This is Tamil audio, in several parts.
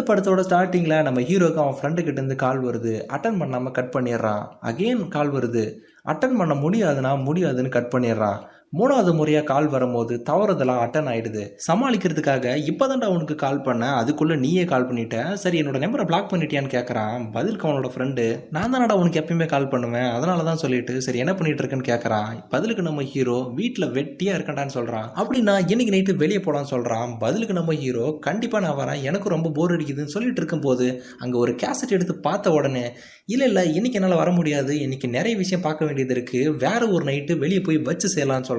இந்த படத்தோட ஸ்டார்டிங்கில் நம்ம ஹீரோக்கு அவன் ஃப்ரெண்டுக்கிட்ட இருந்து கால் வருது. அட்டன் பண்ணாமல் கட் பண்ணிடுறான். அகெயின் கால் வருது. அட்டன் பண்ண முடியாதுன்னா முடியாதுன்னு கட் பண்ணிடுறான். மூணாவது முறையாக கால் வரும்போது தவறுதெல்லாம் அட்டன் ஆகிடுது சமாளிக்கிறதுக்காக இப்போதான்டா உனக்கு கால் பண்ண அதுக்குள்ளே நீயே கால் பண்ணிட்ட. சரி என்னோட நம்பரை பிளாக் பண்ணிட்டியான்னு கேட்குறான் பதிலுக்கு அவனோட ஃப்ரெண்டு நான் தானடா உனக்கு எப்பயுமே கால் பண்ணுவேன். அதனால தான் சொல்லிட்டு சரி என்ன பண்ணிட்டு இருக்கேன்னு கேட்குறான் பதிலுக்கு நம்ம ஹீரோ வீட்டில் வெட்டியாக இருக்கண்டான்னு சொல்கிறான் அப்படின்னா இன்னைக்கு நைட்டு வெளியே போடான்னு சொல்கிறான் பதிலுக்கு நம்ம ஹீரோ கண்டிப்பாக நான் வரேன். எனக்கு ரொம்ப போர் அடிக்குதுன்னு சொல்லிட்டு இருக்கும்போது அங்கே ஒரு கேசட் எடுத்து பார்த்த உடனே இல்லை இல்லை இன்னைக்கு என்னால் வர முடியாது. இன்னைக்கு நிறைய விஷயம் பார்க்க வேண்டியது இருக்குது வேற ஒரு நைட்டு வெளியே போய் வச்சு செய்யலாம்னு சொல்கிறான்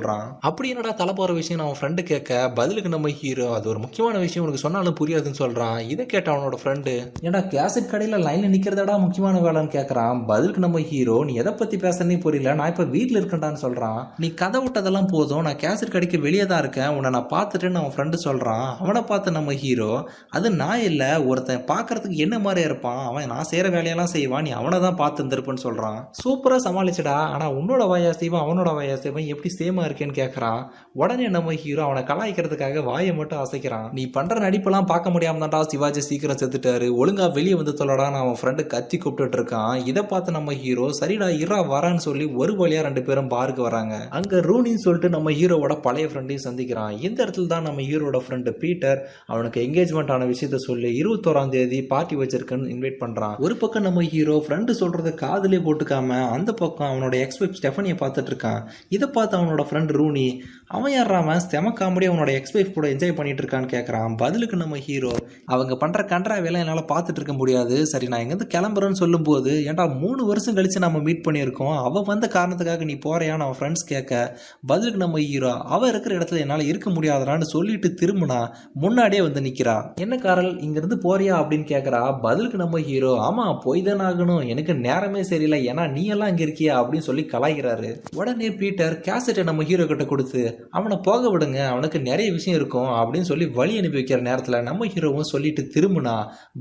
அப்படி என்னடா தலை போகிற விஷயம்? அவன் ஃப்ரெண்டு கேட்க பதிலுக்கு நம்ம ஹீரோ அது ஒரு முக்கியமான விஷயம் உனக்கு சொன்னாலும் புரியாதுன்னு சொல்கிறான் இதை கேட்ட அவனோட ஃப்ரெண்டு ஏன்டா கேசட் கடையில் லைனில் நிற்கிறதடா முக்கியமான வேலைன்னு கேட்குறான் பதிலுக்கு நம்ம ஹீரோ நீ எதை பற்றி பேசுறனே புரியல. நான் இப்போ வீட்டில் இருக்கேன்டான்னு சொல்கிறான் நீ கதை விட்டதெல்லாம் போதும். நான் கேசட் கடைக்கு வெளியே தான் இருக்கேன். உன்னை நான் பார்த்துட்டேன்னு அவன் ஃப்ரெண்டு சொல்கிறான் அவனை பார்த்து நம்ம ஹீரோ அது நான் இல்லை. ஒருத்தன் பார்க்கறதுக்கு என்ன மாதிரி இருப்பான்? அவன் நான் செய்கிற வேலையெல்லாம் செய்வான். நீ அவனை தான் பார்த்து இருந்திருப்பேன்னு சொல்கிறான் சூப்பராக சமாளிச்சடா. ஆனால் உன்னோட வாயாசைவன் அவனோட வாயாசைவன் எப்படி சேமாக இருக்கேன்னு கேட்குறான் உடனே நம்ம ஹீரோ அவனை கலாய்க்கிறதுக்காக வாயை மட்டும் அசைக்கிறான். நீ பண்ணுற நடிப்பெல்லாம் பார்க்க முடியாம தான்டா சிவாஜி சீக்கிரம் செத்துட்டாரு. ஒழுங்கா வெளியே வந்து தொல்லடான்னு அவன் ஃப்ரெண்டு கத்தி கூப்பிட்டுட்டு இருக்கான். இதை பார்த்து நம்ம ஹீரோ சரிடா இரா வரான்னு சொல்லி ஒரு வழியா ரெண்டு பேரும் பாருக்கு வராங்க. அங்க ரூனின்னு சொல்லிட்டு நம்ம ஹீரோவோட பழைய ஃப்ரெண்டையும் சந்திக்கிறான். இந்த இடத்துல தான் நம்ம ஹீரோட ஃப்ரெண்டு பீட்டர் அவனுக்கு என்கேஜ்மெண்ட் ஆன விஷயத்த சொல்லி இருபத்தோராம் தேதி பார்ட்டி வச்சிருக்குன்னு இன்வைட் பண்றான். ஒரு பக்கம் நம்ம ஹீரோ ஃப்ரெண்டு சொல்றத காதலே போட்டுக்காம அந்த பக்கம் அவனோட எக்ஸ்பெக்ட் ஸ்டெஃபனியை பார்த்துட்டு இருக்கான். இதை பார்த்து அவனோட ஃப்ரெண்ட் ரூனி அவன் ஏறாமன் செம காமெடி அவனோட ஒய்ஃப் கூட என்ஜாய் பண்ணிட்டு இருக்கான்னு கேட்குறான் பதிலுக்கு நம்ம ஹீரோ அவங்க பண்ற வேலை என்னால் பார்த்துட்டு இருக்க முடியாது. சரி நான் எங்கேருந்து கிளம்புறேன்னு சொல்லும்போது ஏன்டா மூணு வருஷம் கழிச்சு நம்ம மீட் பண்ணியிருக்கோம். அவள் வந்த காரணத்துக்காக நீ போறியான்னு அவன் ஃப்ரெண்ட்ஸ் கேட்க பதிலுக்கு நம்ம ஹீரோ அவ இருக்கிற இடத்துல என்னால் இருக்க முடியாதுடான்னு சொல்லிட்டு திரும்பினா முன்னாடியே வந்து நிக்கிறா. என்ன காரல் இங்கிருந்து போறியா அப்படின்னு கேட்குறா பதிலுக்கு நம்ம ஹீரோ ஆமா போய் தானே ஆகணும். எனக்கு நேரமே சரியில்லை. ஏன்னா நீ எல்லாம் இங்க இருக்கியா அப்படின்னு சொல்லி கலாய்கிறாரு உடனே பீட்டர் கேசட்டை நம்ம ஹீரோ கிட்ட கொடுத்து அவனை போக விடுங்க அவனுக்கு நிறைய விஷயம் இருக்கும் அப்படின்னு சொல்லி வழி அனுப்பி வைக்கிற நேரத்தில் நம்ம ஹீரோவும் சொல்லிட்டு திரும்பினா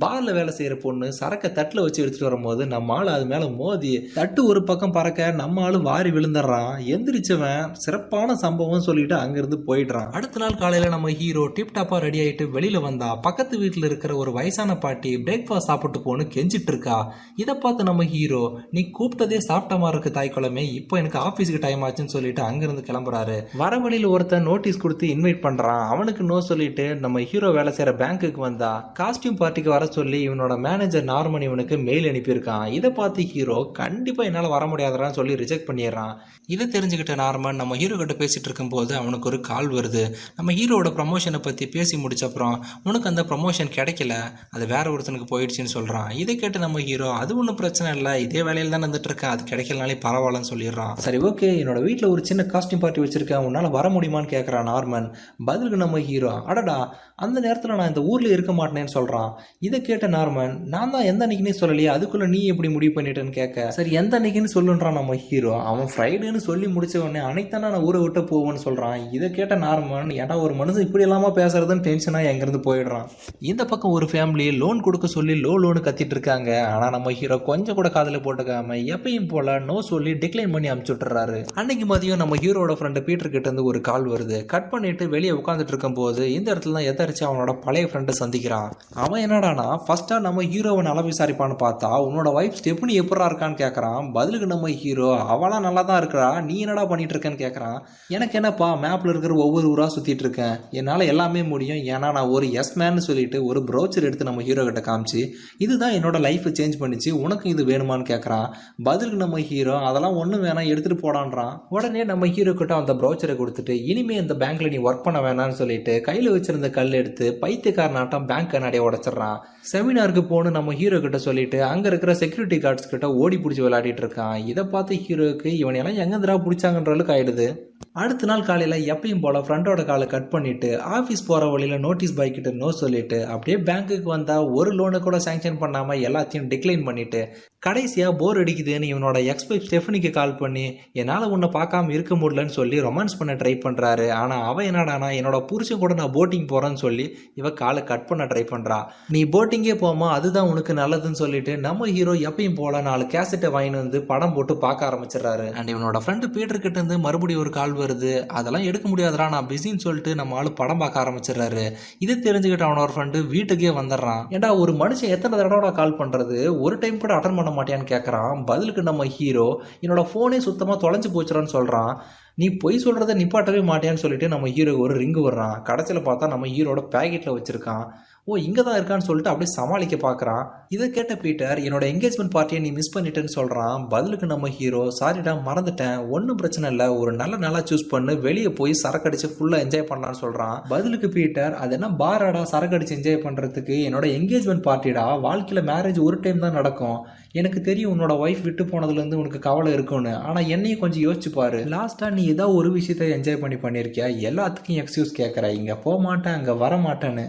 பார்ல வேலை செய்யற பொண்ணு சரக்கை தட்டில் வச்சு எடுத்துட்டு வரும்போது நம்ம ஆள் அது மேல மோதி தட்டு ஒரு பக்கம் பறக்க நம்ம ஆளும் வாரி விழுந்துடுறான் எந்திரிச்சவன் சிறப்பான சம்பவம் சொல்லிட்டு அங்கிருந்து போயிடுறான். அடுத்த நாள் காலையில் நம்ம ஹீரோ டிப் டாப்பா ரெடி ஆயிட்டு வெளியில வந்தா பக்கத்து வீட்டில் இருக்கிற ஒரு வயசான பாட்டி பிரேக்ஃபாஸ்ட் சாப்பிட்டு போன்னு கெஞ்சிட்டு இருக்கா. இதை பார்த்து நம்ம ஹீரோ நீ கூப்பிட்டதே சாப்பிட்ட மாதிரி இருக்கு தாய்க்குளமே இப்போ எனக்கு ஆஃபீஸுக்கு டைம் ஆச்சுன்னு சொல்லிட்டு அங்கிருந்து கிளம்புறாரு. வர வழியில் ஒருத்தன் நோட்டீஸ் கொடுத்து இன்வைட் பண்றான். அவனுக்கு நோ சொல்லிட்டு நம்ம ஹீரோ வேலை செய்யற பேங்க்குக்கு வந்தா காஸ்டியூம் பார்ட்டிக்கு வர சொல்லி இவனோட மேனேஜர் நார்மன் இவனுக்கு மெயில் அனுப்பியிருக்கான். இதை பார்த்து ஹீரோ கண்டிப்பா என்னால வர முடியாதுறான்னு சொல்லி ரிஜெக்ட் பண்ணிடுறான். இதை தெரிஞ்சுக்கிட்ட நார்மன் நம்ம ஹீரோ கிட்ட பேசிட்டு இருக்கும்போது அவனுக்கு ஒரு கால் வருது. நம்ம ஹீரோவோட ப்ரமோஷனை பத்தி பேசி முடிச்ச அப்புறம் உனக்கு அந்த ப்ரமோஷன் கிடைக்கல. அது வேற ஒருத்தனுக்கு போயிடுச்சுன்னு சொல்றான். இதை கேட்டு நம்ம ஹீரோ அது ஒன்றும் பிரச்சனை இல்லை. இதே வேலையில் தான் வந்துட்டு இருக்கேன் அது கிடைக்கலனாலே பரவாயில்லன்னு சொல்லிடுறான். சரி ஓகே என்னோட வீட்டில் ஒரு சின்ன காஸ்டியூம் பார்ட்டி வச்சிருக்கேன் உன்னால் வர முடியுமான்னு கேட்குறான் நார்மன். பதிலுக்கு நம்ம ஹீரோ அடடா அந்த நேரத்தில் நான் இந்த ஊரில் இருக்க மாட்டேனேன்னு சொல்கிறான் இதை கேட்ட நார்மன் நான் தான் எந்த அன்னைக்குன்னே சொல்லலையே அதுக்குள்ளே நீ எப்படி முடிவு பண்ணிட்டேன்னு கேட்க? சரி எந்த அன்னைக்குன்னு சொல்லுன்றான் நம்ம ஹீரோ அவன் ஃப்ரைடேன்னு சொல்லி முடிச்ச உடனே அனைத்தானா நான் ஊரை விட்டு போவேன்னு சொல்கிறான் இதை கேட்ட நார்மன் ஏன்னா ஒரு மனுஷன் இப்படி இல்லாமல் பேசுறதுன்னு டென்ஷனாக எங்கேருந்து போயிடுறான். இந்த பக்கம் ஒரு ஃபேமிலி லோன் கொடுக்க சொல்லி லோ லோனு கத்திட்டு இருக்காங்க. ஆனால் நம்ம ஹீரோ கொஞ்சம் கூட காதில் போட்டுக்காம எப்பயும் போல நோ சொல்லி டிக்ளைன் பண்ணி அமுச்சு விட்டுறாரு. அன்னைக்கு மதியம் நம்ம ஹீரோட ஃப்ரெண்டு பீட்டர் கிட்டேருந்து ஒரு கால் வருது. கட் பண்ணிட்டு வெளியே உட்காந்துட்டு இருக்கும்போது இந்த இடத்துல தான் எதாரிச்சு அவனோட பழைய ஃப்ரெண்டை சந்திக்கிறான். அவன் என்னடானா ஃபஸ்ட்டாக நம்ம ஹீரோவை நல்லா விசாரிப்பான்னு பார்த்தா உன்னோட வைஃப் ஸ்டெப்னி எப்படா இருக்கான்னு கேட்கறான் பதிலுக்கு நம்ம ஹீரோ அவளாம் நல்லா தான் இருக்கிறா நீ என்னடா பண்ணிட்டு இருக்கேன்னு கேட்கறான் எனக்கு என்னப்பா மேப்பில் இருக்கிற ஒவ்வொரு ஊராக சுற்றிட்டு இருக்கேன். என்னால் எல்லாமே முடியும். ஏன்னா நான் ஒரு எஸ் மேன்னு சொல்லிட்டு ஒரு ப்ரோச்சர் எடுத்து நம்ம ஹீரோ கிட்ட காமிச்சு இதுதான் என்னோட லைஃப்பை சேஞ்ச் பண்ணிச்சு உனக்கு இது வேணுமான்னு கேட்குறான் பதிலுக்கு நம்ம ஹீரோ அதெல்லாம் ஒன்றும் வேணாம் எடுத்துகிட்டு போடான்றான். உடனே நம்ம ஹீரோ கிட்ட அந்த ப்ரௌச்சரை கொடுத்துட்டு இனிமே இந்த பேங்க்ல நீ ஒர்க் பண்ண வேணாம்னு சொல்லிட்டு கையில் வச்சிருந்த கல் எடுத்து பைத்தியக்காரனாட்டம் பேங்க் கண்ணாடியை உடைச்சிடுறான். செமினாருக்கு போகணும் நம்ம ஹீரோ கிட்ட சொல்லிட்டு அங்க இருக்கிற செக்யூரிட்டி கார்ட்ஸ் கிட்ட ஓடி பிடிச்சி விளையாடிட்டு இருக்கான். இதை பார்த்து ஹீரோக்கு இவனையெல்லாம் எங்கந்திரா பிடிச்சாங்கன்ற அளவுக்கு ஆயிடுது. அடுத்த நாள் காலையில் எப்பயும் போல் ஃப்ரெண்டோட காலை கட் பண்ணிவிட்டு ஆஃபீஸ் போகிற வழியில் நோட்டீஸ் பாய் கிட்ட நோ சொல்லிட்டு அப்படியே பேங்க்குக்கு வந்தால் ஒரு லோனு கூட சேங்ஷன் பண்ணாமல் எல்லாத்தையும் டிக்ளைன் பண்ணிவிட்டு கடைசியாக போர் அடிக்குதுன்னு இவனோட எக்ஸ்பைப் ஸ்டெஃபனிக்கு கால் பண்ணி என்னால் உன்னை பார்க்காம இருக்க முடியலன்னு சொல்லி ரொமான்ஸ் பண்ண ட்ரை பண்ணுறாரு ஆனால் அவன் என்னடானா என்னோட புருஷன் கூட நான் போட்டிங் போகிறேன்னு சொல்லி இவன் காலை கட் பண்ண ட்ரை பண்ணுறா நீ போட்டிங்கே போமா அதுதான் உனக்கு நல்லதுன்னு சொல்லிட்டு நம்ம ஹீரோ எப்பயும் போல நாலு கேசட்டை வாங்கிட்டு வந்து படம் போட்டு பார்க்க ஆரம்பிச்சிடுறாரு. அண்ட் இவனோட ஃப்ரெண்டு பீட்டர் கிட்ட இருந்து மறுபடியும் ஒரு கால் வருது அதெல்லாம் எடுக்க முடியாதுடா நான் பிஸின்னு சொல்லிட்டு நம்ம ஆளு படம் பார்க்க ஆரம்பிச்சிடுறாரு. இது தெரிஞ்சுக்கிட்ட அவனோட ஃப்ரெண்டு வீட்டுக்கே வந்துடுறான். ஏன்டா ஒரு மனுஷன் எத்தனை தடவை கால் பண்ணுறது ஒரு டைம் கூட அட்டன் பண்ண மாட்டியான்னு கேட்குறான் பதிலுக்கு நம்ம ஹீரோ என்னோட ஃபோனே சுத்தமாக தொலைஞ்சு போச்சுடான்னு சொல்கிறான் நீ பொய் சொல்கிறத நிப்பாட்டவே மாட்டியான்னு சொல்லிட்டு நம்ம ஹீரோ ஒரு ரிங்கு வர்றான் கடைசியில் பார்த்தா நம்ம ஹீரோட பேக்கெட்டில் வச்சுருக்கான். ஓ இங்கே தான் இருக்கான்னு சொல்லிட்டு அப்படியே சமாளிக்க பார்க்குறான் இதை கேட்ட பீட்டர் என்னோட என்கேஜ்மெண்ட் பார்ட்டியை நீ மிஸ் பண்ணிட்டேன்னு சொல்கிறான் பதிலுக்கு நம்ம ஹீரோ சாரிடா மறந்துட்டேன். ஒன்றும் பிரச்சனை இல்லை. ஒரு நல்ல நாளாக சூஸ் பண்ணு. வெளியே போய் சரக்கு அடிச்சு ஃபுல்லாக என்ஜாய் பண்ணலான்னு சொல்கிறான் பதிலுக்கு பீட்டர் அது என்ன பாராடா சரக்கு அடிச்சு என்ஜாய் பண்ணுறதுக்கு என்னோட என்கேஜ்மெண்ட் பார்ட்டிடா வாழ்க்கையில் மேரேஜ் ஒரு டைம் தான் நடக்கும். எனக்கு தெரியும் உன்னோட ஒய்ஃப் விட்டு போனதுலேருந்து உனக்கு கவலை இருக்கும்னு. ஆனால் என்னையும் கொஞ்சம் யோசிச்சு பாரு. லாஸ்ட்டாக நீ ஏதாவது ஒரு விஷயத்த என்ஜாய் பண்ணி பண்ணியிருக்கியா எல்லாத்துக்கும் எக்ஸ்கியூஸ் கேட்குற இங்கே போக மாட்டேன் அங்கே வர மாட்டேன்னு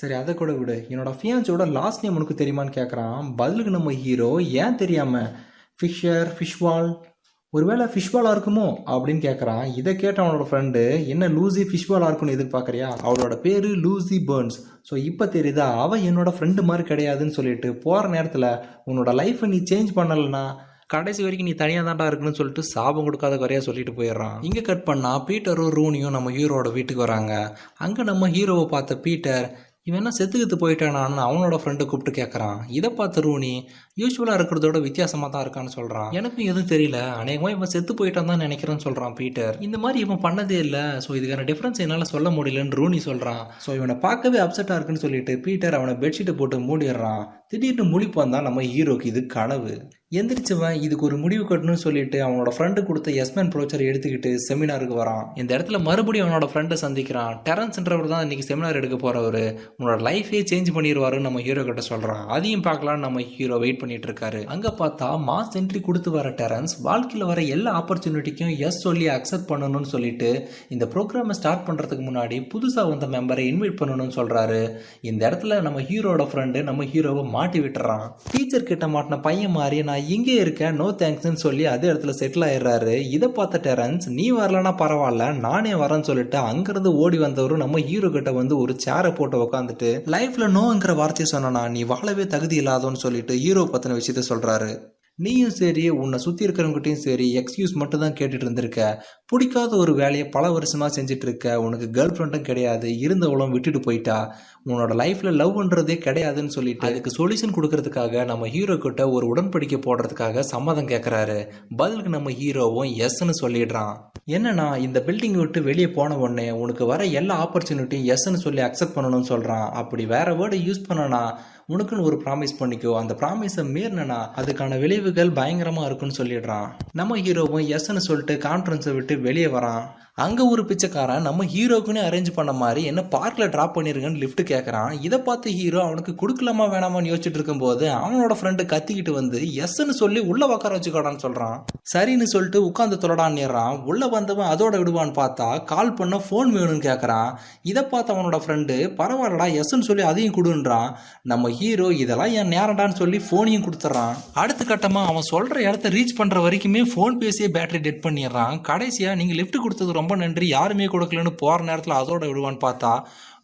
சரி அதை கூட விடு. என்னோட ஃபியான்ஸோட லாஸ்ட் நேம் உனக்கு தெரியுமான்னு கேட்குறான் பதிலுக்கு நம்ம ஹீரோ ஏன் தெரியாமல் ஃபிஷர் ஃபிஷ்வால் ஒருவேளை ஃபிஷ்பாலாக இருக்குமோ? அப்படின்னு கேட்குறான் இதை கேட்ட அவனோட ஃப்ரெண்டு என்ன லூசி ஃபிஷ்பாலாக இருக்கும்னு எதிர்பார்க்குறியா? அவளோட பேர் லூசி பேர்ன்ஸ் ஸோ இப்போ தெரியுதா? அவள் என்னோட ஃப்ரெண்டு மாதிரி கிடையாதுன்னு சொல்லிட்டு போகிற நேரத்தில் உன்னோட லைஃப்பை நீ சேஞ்ச் பண்ணலைன்னா கடைசி வரைக்கும் நீ தனியாக தான்டா இருக்குன்னு சொல்லிட்டு சாபம் கொடுக்காத குறையாக சொல்லிட்டு போயிடுறான். இங்கே கட் பண்ணா பீட்டரும் ரூனியும் நம்ம ஹீரோவோட வீட்டுக்கு வராங்க. அங்கே நம்ம ஹீரோவை பார்த்த பீட்டர் இவன் என்ன செத்துக்கிட்டு போயிட்டானான்னு அவனோட ஃப்ரெண்டை கூப்பிட்டு கேட்குறான் இதை பார்த்த ரூனி யூஸ்வலாக இருக்கிறதோட வித்தியாசமாக தான் இருக்கான்னு சொல்கிறான் எனக்கும் எதுவும் தெரியல. அநேகமாக இவன் செத்து போயிட்டான் தான் நினைக்கிறேன்னு சொல்கிறான் பீட்டர். இந்த மாதிரி இவன் பண்ணதே இல்லை. ஸோ இதுக்கான டிஃப்ரென்ஸ் என்னால் சொல்ல முடியலன்னு ரூனி சொல்கிறான் ஸோ இவனை பார்க்கவே அப்செட்டாக இருக்குன்னு சொல்லிட்டு பீட்டர் அவனை பெட்ஷீட்டை போட்டு மூடிடுறான். திடீர்னு முழிப்பு வந்தால் நம்ம ஹீரோக்கு இது கனவு. எந்திரிச்சவன் இதுக்கு ஒரு முடிவு கட்டணும்னு சொல்லிட்டு அவனோட ஃப்ரெண்டு கொடுத்த எஸ்மேன் ப்ரோச்சர் எடுத்துக்கிட்டு செமினாருக்கு வரான். இந்த இடத்துல மறுபடியும் அவனோட ஃப்ரெண்டை சந்திக்கிறான். டெரன்ஸ்ன்றவர் தான் இன்றைக்கி செமினார் எடுக்க போகிறவர் உன்னோட லைஃபே சேஞ்ச் பண்ணிடுவாருன்னு நம்ம ஹீரோ கிட்ட சொல்கிறான் அதையும் பார்க்கலாம்னு நம்ம ஹீரோ வெயிட் பண்ணிட்டு இருக்காரு. அங்கே பார்த்தா மாஸ் என்ட்ரி கொடுத்து வர டெரன்ஸ் வாழ்க்கையில் வர எல்லா ஆப்பர்ச்சுனிட்டிக்கும் எஸ் சொல்லி அக்செப்ட் பண்ணணும்னு சொல்லிட்டு இந்த ப்ரோக்ராமை ஸ்டார்ட் பண்ணுறதுக்கு முன்னாடி புதுசாக வந்த மெம்பரை இன்வைட் பண்ணணும்னு சொல்கிறாரு இந்த இடத்துல நம்ம ஹீரோட ஃப்ரெண்டு நம்ம ஹீரோவை மாட்டி விட்டுறான். டீச்சர் கிட்ட மாட்டின பையன் மாதிரி நான் இங்கே இருக்கேன் நோ தேங்க்ஸ்னு சொல்லி அதே இடத்துல செட்டில் ஆயிடுறாரு. இதை பார்த்த டெரன்ஸ் நீ வரலன்னா பரவாயில்ல நானே வரேன்னு சொல்லிட்டு அங்கிருந்து ஓடி வந்தவரும் நம்ம ஹீரோ கிட்ட வந்து ஒரு சேரை போட்டு உட்காந்துட்டு லைஃப்ல நோங்கிற வார்த்தையை சொன்னா நீ வாழவே தகுதி இல்லாதோன்னு சொல்லிட்டு ஹீரோ பத்தின விஷயத்த சொல்றாரு. நீயும் சரி உன்னை சுற்றி இருக்கிறவங்ககிட்டயும் சரி எக்ஸ்கியூஸ் மட்டும் தான் கேட்டுட்டு இருந்திருக்க. பிடிக்காத ஒரு வேலையை பல வருஷமா செஞ்சுட்டு இருக்க. உனக்கு கேர்ள் ஃப்ரெண்டும் கிடையாது. இருந்தவளும் விட்டுட்டு போயிட்டா. உன்னோட லைஃப்ல லவ்ன்றதே கிடையாதுன்னு சொல்லிட்டு அதுக்கு சொல்யூஷன் கொடுக்கறதுக்காக நம்ம ஹீரோ கிட்ட ஒரு உடன்படிக்கை போடுறதுக்காக சம்மதம் கேட்கறாரு பதிலுக்கு நம்ம ஹீரோவும் எஸ்ன்னு சொல்லிடுறான். என்னன்னா இந்த பில்டிங் விட்டு வெளியே போன உடனே உனக்கு வர எல்லா ஆப்பர்ச்சுனிட்டியும் எஸ்ன்னு சொல்லி அக்செப்ட் பண்ணணும்னு சொல்றான். அப்படி வேற வேர்டை யூஸ் பண்ணனா உனக்குன்னு ஒரு ப்ராமிஸ் பண்ணிக்கோ. அந்த ப்ராமிஸை மீறினா அதுக்கான விளைவுகள் பயங்கரமாக இருக்குன்னு சொல்லிடுறான். நம்ம ஹீரோவும் எஸ்ன்னு சொல்லிட்டு கான்ஃபரன்ஸை விட்டு வெளியே வரான். அங்கே ஒரு பிச்சைக்காரன் நம்ம ஹீரோக்குன்னு அரேஞ்ச் பண்ண மாதிரி என்ன பார்க்கில் ட்ராப் பண்ணிருங்கன்னு லிஃப்ட் கேட்குறான் இதை பார்த்து ஹீரோ அவனுக்கு கொடுக்கலாமா வேணாமான்னு யோசிச்சுட்டு இருக்கும்போது அவனோட ஃப்ரெண்டு கத்திக்கிட்டு வந்து எஸ்ன்னு சொல்லி உள்ள உட்கார வச்சுக்கோடான்னு சொல்கிறான் சரின்னு சொல்லிட்டு உட்காந்து தொடடான்னுறான் உள்ள வந்தவன் அதோட விடுவான்னு பார்த்தா கால் பண்ண ஃபோன் வேணும்னு கேட்குறான் இதை பார்த்து அவனோட ஃப்ரெண்டு பரவாயில்லடா எஸ்ன்னு சொல்லி அதையும் கொடுன்றான். நம்ம ஹீரோ இதெல்லாம் என் நேரம்டான்னு சொல்லி ஃபோனையும் கொடுத்துட்றான். அடுத்த கட்டமாக அவன் சொல்கிற இடத்த ரீச் பண்ணுற வரைக்குமே ஃபோன் பேசியே பேட்டரி டெட் பண்ணிடுறான். கடைசியாக நீங்கள் லிஃப்ட் கொடுத்தது ரொம்ப நன்றி. யாருமே கொடுக்கலன்னு போகிற நேரத்தில் அதோட விடுவான்னு பார்த்தா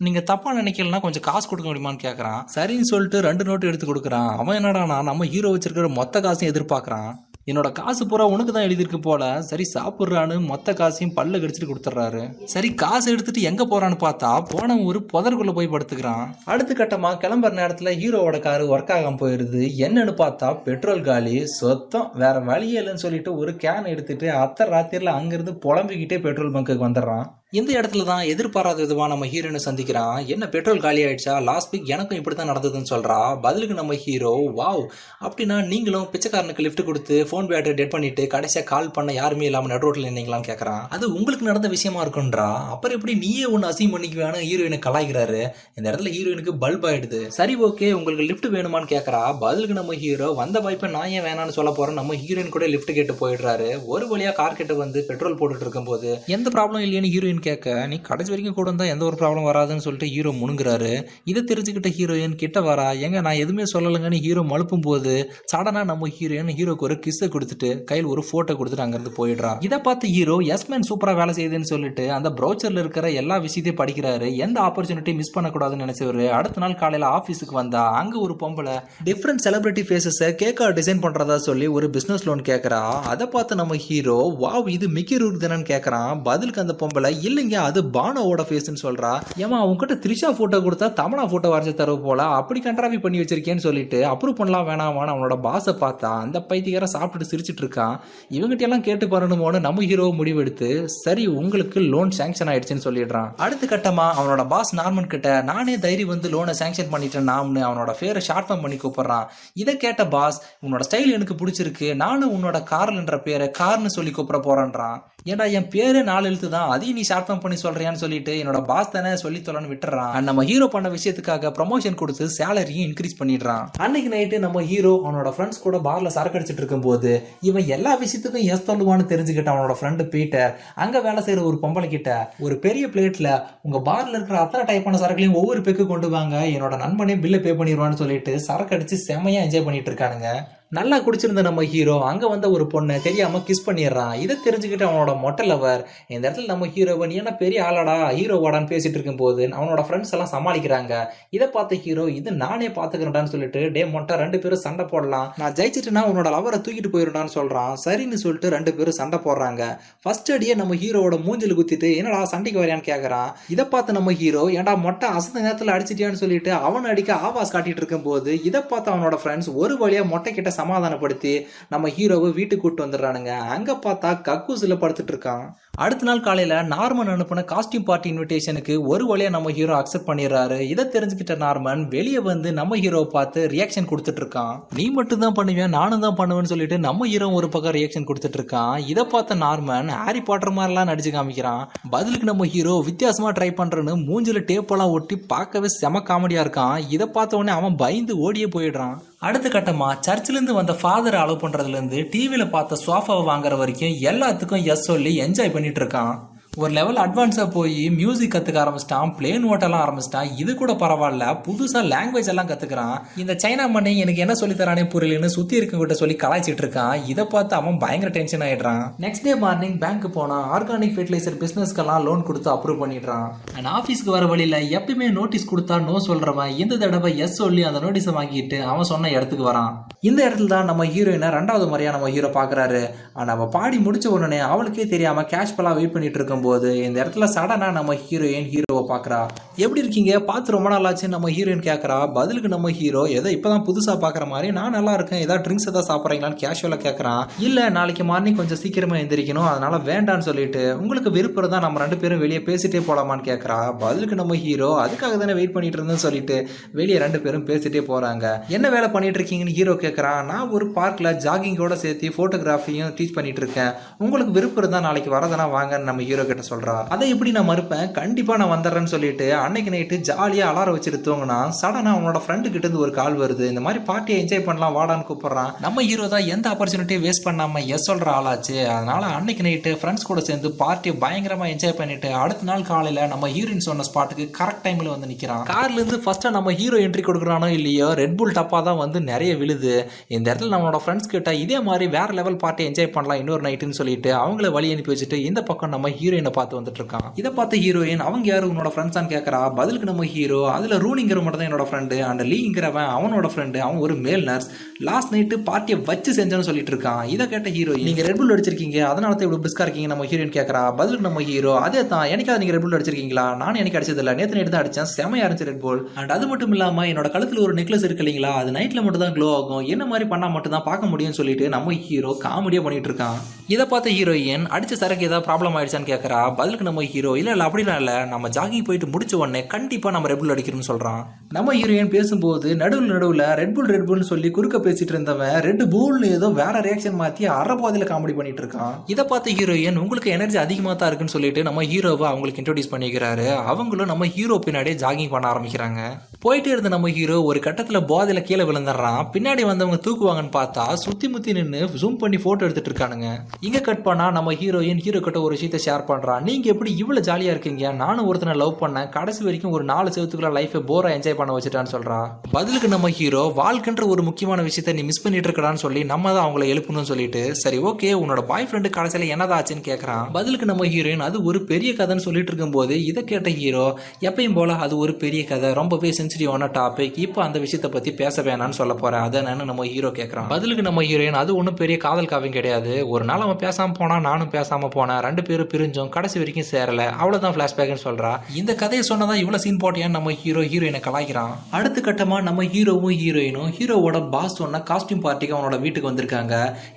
நீங்கள் தப்பாக நினைக்கலன்னா கொஞ்சம் காசு கொடுக்க முடியுமான்னு கேட்குறான் சரின்னு சொல்லிட்டு ரெண்டு நோட்டு எடுத்து கொடுக்குறான். அவன் என்னடானா நம்ம ஹீரோ வச்சிருக்கிற மொத்த காசையும் எதிர்பார்க்குறான். என்னோட காசு பூரா உனக்கு தான் எழுதியிருக்கு போல. சரி சாப்பிட்றான்னு மொத்த காசையும் பல்ல கடிச்சிட்டு கொடுத்துட்றாரு. சரி காசு எடுத்துட்டு எங்க போறான்னு பார்த்தா போன ஒரு புதருக்குள்ள போய் படுத்துக்கிறான். அடுத்த கட்டமா கிளம்புற நேரத்துல ஹீரோவோட காரு ஒர்க் ஆகாம போயிருது. என்னன்னு பார்த்தா பெட்ரோல் காலி சொத்தம் வேற வழியே இல்லைன்னு சொல்லிட்டு ஒரு கேன் எடுத்துட்டு அத்தை ராத்திரில அங்கிருந்து புலம்பிக்கிட்டே பெட்ரோல் பங்குக்கு வந்துடுறான். இந்த இடத்துல தான் எதிர்பாராத விதமாக நம்ம ஹீரோனை சந்திக்கிறான். என்ன பெட்ரோல் காலி ஆயிடுச்சா? லாஸ்ட் வீக் எனக்கும் இப்படி தான் நடந்ததுன்னு சொல்கிறா பதிலுக்கு நம்ம ஹீரோ வாவ் அப்படின்னா நீங்களும் பிச்சைக்காரனுக்கு லிஃப்ட் கொடுத்து ஃபோன் பேட்டரி டெட் பண்ணிட்டு கடைசியாக கால் பண்ண யாருமே இல்லாமல் நடு ரோட்டில் நின்னீங்களான்னு கேட்குறான் அது உங்களுக்கு நடந்த விஷயமா இருக்குன்றா? அப்புறம் எப்படி நீயே ஒன்று அசீம் பண்ணிக்குவேன்னு ஹீரோயினை கலாய்க்கிறாரு. இந்த இடத்துல ஹீரோயினுக்கு பல்ப் ஆயிடுது. சரி ஓகே உங்களுக்கு லிஃப்ட் வேணுமான்னு கேட்குறா பதிலுக்கு நம்ம ஹீரோ வந்த வாய்ப்பை நான் ஏன் வேணாம்னு சொல்ல போறேன் நம்ம ஹீரோயின் கூட லிஃப்ட் கேட்டு போயிடுறாரு. ஒரு வழியாக கார் கிட்ட வந்து பெட்ரோல் போட்டுட்டு இருக்கும்போது எந்த ப்ராப்ளம் இல்லைன்னு ஹீரோயின் கேட்க நீ கடைசி வரைக்கும் கூட இருந்தால் எந்த ஒரு ப்ராப்ளம் வராதுன்னு சொல்லிட்டு ஹீரோ முணுங்குறாரு. இதை தெரிஞ்சுக்கிட்ட ஹீரோயின் கிட்ட வரா. எங்க நான் எதுவுமே சொல்லலைங்கன்னு ஹீரோ மழுப்பும் போது சடனாக நம்ம ஹீரோயின் ஹீரோக்கு ஒரு கிஸ்ஸை கொடுத்துட்டு கையில் ஒரு ஃபோட்டோ கொடுத்துட்டு அங்கேருந்து போயிடுறா. இதை பார்த்து ஹீரோ எஸ் மேன் சூப்பராக வேலை செய்யுதுன்னு சொல்லிட்டு அந்த ப்ரௌச்சரில் இருக்கிற எல்லா விஷயத்தையும் படிக்கிறாரு. எந்த ஆப்பர்ச்சுனிட்டி மிஸ் பண்ணக்கூடாதுன்னு நினைச்சவர் அடுத்த நாள் காலையில் ஆஃபீஸுக்கு வந்தா அங்கே ஒரு பொம்பளை டிஃப்ரெண்ட் செலிபிரிட்டி ஃபேஸஸை கேக்கா டிசைன் பண்ணுறதா சொல்லி ஒரு பிஸ்னஸ் லோன் கேட்குறா அதை பார்த்து நம்ம ஹீரோ வாவ் இது மிக்கி ரூர் தானேன்னு கேட்குறான் பதிலுக்கு அந்த பொம்பளை இல்லைங்க அது பானோவோட ஃபேஸ்ன்னு சொல்றா. ஏமா உங்ககிட்ட த்ரிஷா ஃபோட்டோ கொடுத்தா தமனா ஃபோட்டோ வரைஞ்ச தரவு போல அப்படி கண்ட்ராவி பண்ணி வச்சிருக்கேன்னு சொல்லிட்டு அப்ரூவ் பண்ணலாம் வேணாமான்னு அவனோட பாஸை பார்த்தா அந்த பைத்தியக்காரன் சாப்பிட்டுட்டு சிரிச்சிட்டு இருக்கான். இவங்கிட்ட எல்லாம் கேட்டு பண்ணணுமோன்னு நம்ம ஹீரோ முடிவெடுத்து சரி உங்களுக்கு லோன் சாங்ஷன் ஆயிடுச்சுன்னு சொல்லிடுறான். அடுத்த கட்டமா அவனோட பாஸ் நார்மன் கிட்ட நானே தைரி வந்து லோனை சாங்ஷன் பண்ணிட்டேன் நாம்னு அவனோட பேரை ஷார்ட் ஃபார்ம் பண்ணி கூப்பிடுறான். இதை கேட்ட பாஸ் உன்னோட ஸ்டைல் எனக்கு பிடிச்சிருக்கு நானும் உன்னோட கார்ல்ன்ற பேரை கார்னு சொல்லி கூப்பிட போறான்றான். ஏன்டா என் பேரு நாலு எழுத்து தான்? அதையும் நீ ஷார்ட் ஃபார்ம் பண்ணி சொல்றியான்னு சொல்லிட்டு என்னோட பாஸ் தானே சொல்லி தொலைன்னு விட்டுறான். நம்ம ஹீரோ பண்ண விஷயத்துக்காக ப்ரமோஷன் கொடுத்து சேலரியும் இன்க்ரீஸ் பண்ணிடுறான். அன்னைக்கு நைட்டு நம்ம ஹீரோ அவனோட ஃப்ரெண்ட்ஸ் கூட பார்ல சரக்கு அடிச்சிட்டு இருக்கும்போது இவன் எல்லா விஷயத்துக்கும் எஸ் சொல்லுவான்னு தெரிஞ்சுக்கிட்ட அவனோட ஃப்ரெண்டு பீட்டர். அங்க வேலை செய்யற ஒரு பொம்பளை கிட்ட ஒரு பெரிய பிளேட்ல உங்க பார்ல இருக்கிற அத்தனை டைப்பான சரக்குலையும் ஒவ்வொரு பேக்கு கொண்டு வாங்க. என்னோட நண்பனே பில்லை பே பண்ணிடுவான்னு சொல்லிட்டு சரக்கு அடிச்சு செமையா என்ஜாய் பண்ணிட்டு இருக்கானுங்க. நல்லா குடிச்சிருந்த நம்ம ஹீரோ அங்கே வந்த ஒரு பொண்ணை தெரியாமல் கிஸ் பண்ணிடுறான். இதை தெரிஞ்சுக்கிட்டு அவனோட மொட்டை லவர் இந்த இடத்துல நம்ம ஹீரோவை நீ என்ன பெரிய ஆளாடா ஹீரோவாடான்னு பேசிட்டு இருக்கும்போது அவனோட ஃப்ரெண்ட்ஸ் எல்லாம் சமாளிக்கிறாங்க. இதை பார்த்த ஹீரோ இது நானே பார்த்துக்கிறேன்டான்னு சொல்லிட்டு டே மொட்டை ரெண்டு பேரும் சண்டை போடலாம். நான் ஜெயிச்சிட்டுனா உன்னோட லவரை தூக்கிட்டு போயிருடான்னு சொல்கிறான் சரின்னு சொல்லிட்டு ரெண்டு பேரும் சண்டை போடுறாங்க. ஃபர்ஸ்ட் அடியே நம்ம ஹீரோவோட மூஞ்சில் குத்திட்டு என்னடா சண்டைக்கு வரையான்னு கேட்குறான் இதை பார்த்து நம்ம ஹீரோ ஏன்டா மொட்டை அசந்த நேரத்தில் அடிச்சிட்டியான்னு சொல்லிட்டு அவன் அடிக்க ஆவாஸ் காட்டிட்டு இருக்கும்போது இதை பார்த்து அவனோட ஃப்ரெண்ட்ஸ் ஒரு வழியாக மொட்டை கிட்ட சமாதானப்படுத்தி நம்ம ஹீரோவை வீட்டுக்கு கூட்டு வந்துடுறானுங்க. அங்கே பார்த்தா கக்கூசில் படுத்துட்டு இருக்கான். அடுத்த நாள் காலையில் நார்மன் அனுப்பின காஸ்டியூம் பார்ட்டி இன்விடேஷனுக்கு ஒரு வழியாக நம்ம ஹீரோ அக்செப்ட் பண்ணிடுறாரு. இதை தெரிஞ்சுக்கிட்ட நார்மன் வெளியே வந்து நம்ம ஹீரோவை பார்த்து ரியாக்ஷன் கொடுத்துட்டு இருக்கான். நீ மட்டும் தான் பண்ணுவேன் நானும் தான் பண்ணுவேன்னு சொல்லிட்டு நம்ம ஹீரோ ஒரு பக்கம் ரியாக்ஷன் கொடுத்துட்டு இருக்கான். இதை பார்த்த நார்மன் ஹாரி பாட்டர் மாதிரிலாம் நடிச்சு காமிக்கிறான். பதிலுக்கு நம்ம ஹீரோ வித்தியாசமாக ட்ரை பண்ணுறேன்னு மூஞ்சில் டேப்பெல்லாம் ஒட்டி பார்க்கவே செம காமெடியாக இருக்கான். இதை பார்த்த உடனே அவன் பயந்து ஓடியே போயிடுறான். அடுத்த கட்டமாக சர்ச்சிலேருந்து வந்த ஃபாதர் அலோவ் பண்ணுறதுலேருந்து டிவியில் பார்த்த சோஃபாவை வாங்குற வரைக்கும் எல்லாத்துக்கும் எஸ் சொல்லி என்ஜாய் பண்ணி இருக்கான். ஒரு லெவல் அட்வான்ஸாக போய் மியூசிக் கற்றுக்க ஆரம்பிச்சிட்டான் பிளேன் ஓட்டெல்லாம் ஆரம்பிச்சிட்டான். இது கூட பரவாயில்ல. புதுசாக லாங்குவேஜ் எல்லாம் கற்றுக்கிறான் இந்த சைனா மண்ணை எனக்கு என்ன சொல்லி தரானே புரியலன்னு சுற்றி இருக்கவங்கிட்ட சொல்லி கலாய்ச்சிட்டு இருக்கான். இதை பார்த்து அவன் பயங்கர டென்ஷன் ஆகிடுறான் நெக்ஸ்ட் டே மார்னிங் பேங்க் போனான். ஆர்கானிக் ஃபெர்டிலைசர் பிஸ்னஸ்க்கெல்லாம் லோன் கொடுத்து அப்ரூவ் பண்ணிடுறான். அண்ட் ஆஃபீஸ்க்கு வர வழியில் எப்பயுமே நோட்டீஸ் கொடுத்தா நோ சொல்கிறவன் இந்த தடவை எஸ் சொல்லி அந்த நோட்டீஸை வாங்கிட்டு அவன் சொன்ன இடத்துக்கு வரான். இந்த இடத்துல தான் நம்ம ஹீரோயினை ரெண்டாவது முறையாக நம்ம ஹீரோ பார்க்குறாரு. ஆனால் அவள் பாடி முடிச்ச உடனே அவளுக்கே தெரியாமல் கேஷ்பலா வெயிட் பண்ணிட்டு இருக்கும்போது இந்த இடத்துல சடனா நம்ம ஹீரோயின் ஹீரோவை பார்க்குறா எப்படி இருக்கீங்க? பார்த்து ரொம்ப நாள் ஆச்சு. நம்ம ஹீரோயின் கேட்குறா பதிலுக்கு நம்ம ஹீரோ ஏதோ இப்பதான் புதுசா பார்க்குற மாதிரி நான் நல்லா இருக்கேன். ஏதாவது ட்ரிங்க்ஸ் ஏதாவது சாப்பிட்றீங்களான்னு கேஷுவலா கேட்குறான் இல்லை நாளைக்கு மார்னிங் கொஞ்சம் சீக்கிரமா எந்திரிக்கணும். அதனால வேண்டான்னு சொல்லிட்டு உங்களுக்கு விருப்பம் தான் நம்ம ரெண்டு பேரும் வெளியே பேசிட்டே போகலாமான்னு கேட்குறா பதிலுக்கு நம்ம ஹீரோ அதுக்காக தானே வெயிட் பண்ணிட்டு இருந்தேன்னு சொல்லிட்டு வெளியே ரெண்டு பேரும் பேசிட்டே போறாங்க. என்ன வேலை பண்ணிட்டு இருக்கீங்கன்னு ஹீரோ கேட்கறான் நான் ஒரு பார்க்கில் ஜாகிங்கோட சேர்த்து ஃபோட்டோகிராஃபியும் டீச் பண்ணிட்டு இருக்கேன். உங்களுக்கு விருப்பம் தான் நாளைக்கு வரதெல்லாம் வாங்கன்னு நம்ம ஹீரோ கிட்ட சொல்றா. அதை எப்படி நான் மறுப்பேன்? கண்டிப்பா நான் வந்துடுறேன்னு சொல்லிட்டு அன்னைக்கு நைட்டு ஜாலியா அலாரம் வச்சுட்டு தூங்கினா சடனா அவனோட ஃப்ரெண்டு கிட்ட இருந்து ஒரு கால் வருது. இந்த மாதிரி பார்ட்டியை என்ஜாய் பண்ணலாம் வாடான்னு கூப்பிடுறான். நம்ம ஹீரோ தான் எந்த ஆப்பர்ச்சுனிட்டியும் வேஸ்ட் பண்ணாம எஸ் சொல்ற ஆளாச்சு. அதனால அன்னைக்கு நைட்டு ஃப்ரெண்ட்ஸ் கூட சேர்ந்து பார்ட்டியை பயங்கரமா என்ஜாய் பண்ணிட்டு அடுத்த நாள் காலையில நம்ம ஹீரோயின் சொன்ன ஸ்பாட்டுக்கு கரெக்ட் டைம்ல வந்து நிக்கிறான். கார்ல இருந்து ஃபர்ஸ்டா நம்ம ஹீரோ என்ட்ரி கொடுக்குறானோ இல்லையோ ரெட் புல் டப்பா தான் வந்து நிறைய விழுது. இந்த இடத்துல நம்மளோட ஃப்ரெண்ட்ஸ் கிட்ட இதே மாதிரி வேற லெவல் பார்ட்டி என்ஜாய் பண்ணலாம் இன்னொரு நைட்டுன்னு சொல்லிட்டு அவங்கள வழி அனுப்பி வச்சுட்டு இந்த பக்கம் நம்ம ஹீரோ ஹீரோயினை பார்த்து வந்துட்டு இருக்கான் இதை பார்த்த ஹீரோயின் அவங்க யாரு? உன்னோட ஃப்ரெண்ட்ஸான்னு கேட்கறா பதிலுக்கு நம்ம ஹீரோ அதுல ரூனிங்கிற மட்டும் தான் என்னோட ஃப்ரெண்டு அண்ட் லீங்கிறவன் அவனோட ஃப்ரெண்டு அவன் ஒரு மேல் நர்ஸ் லாஸ்ட் நைட்டு பார்ட்டியை வச்சு செஞ்சேன்னு சொல்லிட்டு இருக்கான். இதை கேட்ட ஹீரோயின் நீங்க ரெட்புல் அடிச்சிருக்கீங்க. அதனால தான் இவ்வளவு பிஸ்கா இருக்கீங்க நம்ம ஹீரோயின் கேட்கறா பதிலுக்கு நம்ம ஹீரோ அதே தான். எனக்காவது நீங்க நீங்கள் புல் அடிச்சிருக்கீங்களா? நானும் எனக்கு அடிச்சது இல்லை. நேற்று நைட்டு தான் அடிச்சேன். செமையா இருந்துச்சு ரெட்புல் அண்ட் அது மட்டும் இல்லாம என்னோட கழுத்துல ஒரு நெக்லஸ் இருக்கு இல்லைங்களா? அது நைட்ல மட்டும் தான் க்ளோ ஆகும். என்ன மாதிரி பண்ணா மட்டும் தான் பார்க்க முடியும்னு சொல்லிட்டு நம்ம ஹீரோ காமெடியா பண்ணிட்டு இருக்கான். இதை பார்த்த ஹீரோயின் அடிச்ச சரக்கு ஏதாவது ப்ராப்ளம் ஆயிடுச்சான்னு கேட்குறா பதிலுக்கு நம்ம ஹீரோ இல்லை இல்லை அப்படிலாம் இல்லை. நம்ம ஜாகிங் போயிட்டு முடிச்ச உடனே கண்டிப்பாக நம்ம ரெட்புல் அடிக்கணும்னு சொல்கிறான் நம்ம ஹீரோயின் பேசும்போது நடுவில் நடுவில் ரெட் புல் சொல்லி குறுக்க பேசிட்டு இருந்தவன் ரெட் புல்னு ஏதோ வேற ரியாக்ஷன் மாற்றி அரை காமெடி பண்ணிட்டு இருக்கான். இதை பார்த்து ஹீரோயின் உங்களுக்கு எனர்ஜி அதிகமாக தான் இருக்குன்னு சொல்லிட்டு நம்ம ஹீரோவை அவங்களுக்கு இன்ட்ரோடியூஸ் பண்ணிக்கிறாரு. அவங்களும் நம்ம ஹீரோ பின்னாடியே ஜாகிங் பண்ண ஆரம்பிக்கிறாங்க. போயிட்டே இருந்த நம்ம ஹீரோ ஒரு கட்டத்தில் போதையில் கீழே விழுந்துடுறான். பின்னாடி வந்தவங்க தூக்குவாங்கன்னு பார்த்தா சுற்றி முத்தி நின்று ஜூம் பண்ணி ஃபோட்டோ எடுத்துட்டு இருக்கானுங்க. இங்கே கட் பண்ணால் நம்ம ஹீரோயின் ஹீரோ கிட்ட ஒரு விஷயத்தை ஷேர் பண்ணுறான் நீங்கள் எப்படி இவ்வளோ ஜாலியாக இருக்கீங்க? நானும் ஒருத்தனை லவ் பண்ணேன். கடைசி வரைக்கும் ஒரு நாலு செவத்துக்குள்ள லைஃபை போராக என்ஜாய் பண்ண வச்சுட்டான்னு சொல்கிறான் பதிலுக்கு நம்ம ஹீரோ வாழ்க்கைன்ற ஒரு முக்கியமான விஷயத்த நீ மிஸ் பண்ணிட்டு இருக்கடான்னு சொல்லி நம்ம தான் அவங்கள எழுப்பணும்னு சொல்லிட்டு சரி ஓகே உன்னோட பாய் ஃப்ரெண்டு கடைசியில் என்னதாச்சுன்னு கேட்குறான் பதிலுக்கு நம்ம ஹீரோயின் அது ஒரு பெரிய கதைன்னு சொல்லிட்டு இருக்கும்போது இதை கேட்ட ஹீரோ எப்பயும் போல அது ஒரு பெரிய கதை. ரொம்பவே சென்சிட்டிவான டாபிக் இப்போ அந்த விஷயத்தை பத்தி பேச வேணாம்னு சொல்ல போறேன். அதை என்னன்னு நம்ம ஹீரோ கேட்கறான் பதிலுக்கு நம்ம ஹீரோயின் அது ஒன்றும் பெரிய காதல் காவியம் கிடையாது. ஒரு நாள் அவன் பேசாம போனா நானும் பேசாம போனேன் ரெண்டு பேரும் பிரிஞ்சோம் கடைசி வரைக்கும் சேரல. அவ்வளவுதான் பிளாஷ்பேக்னு சொல்றா. இந்த கதையை சொன்னதா இவ்வளவு சீன் போட்டியான்னு நம்ம ஹீரோ ஹீரோயினை கலாய்க்கிறான். அடுத்த கட்டமா நம்ம ஹீரோவும் ஹீரோயினும் ஹீரோவோட பாஸ் சொன்ன காஸ்டியூம் பார்ட்டிக்கு அவனோட வீட்டுக்கு வந்திருக்காங்க.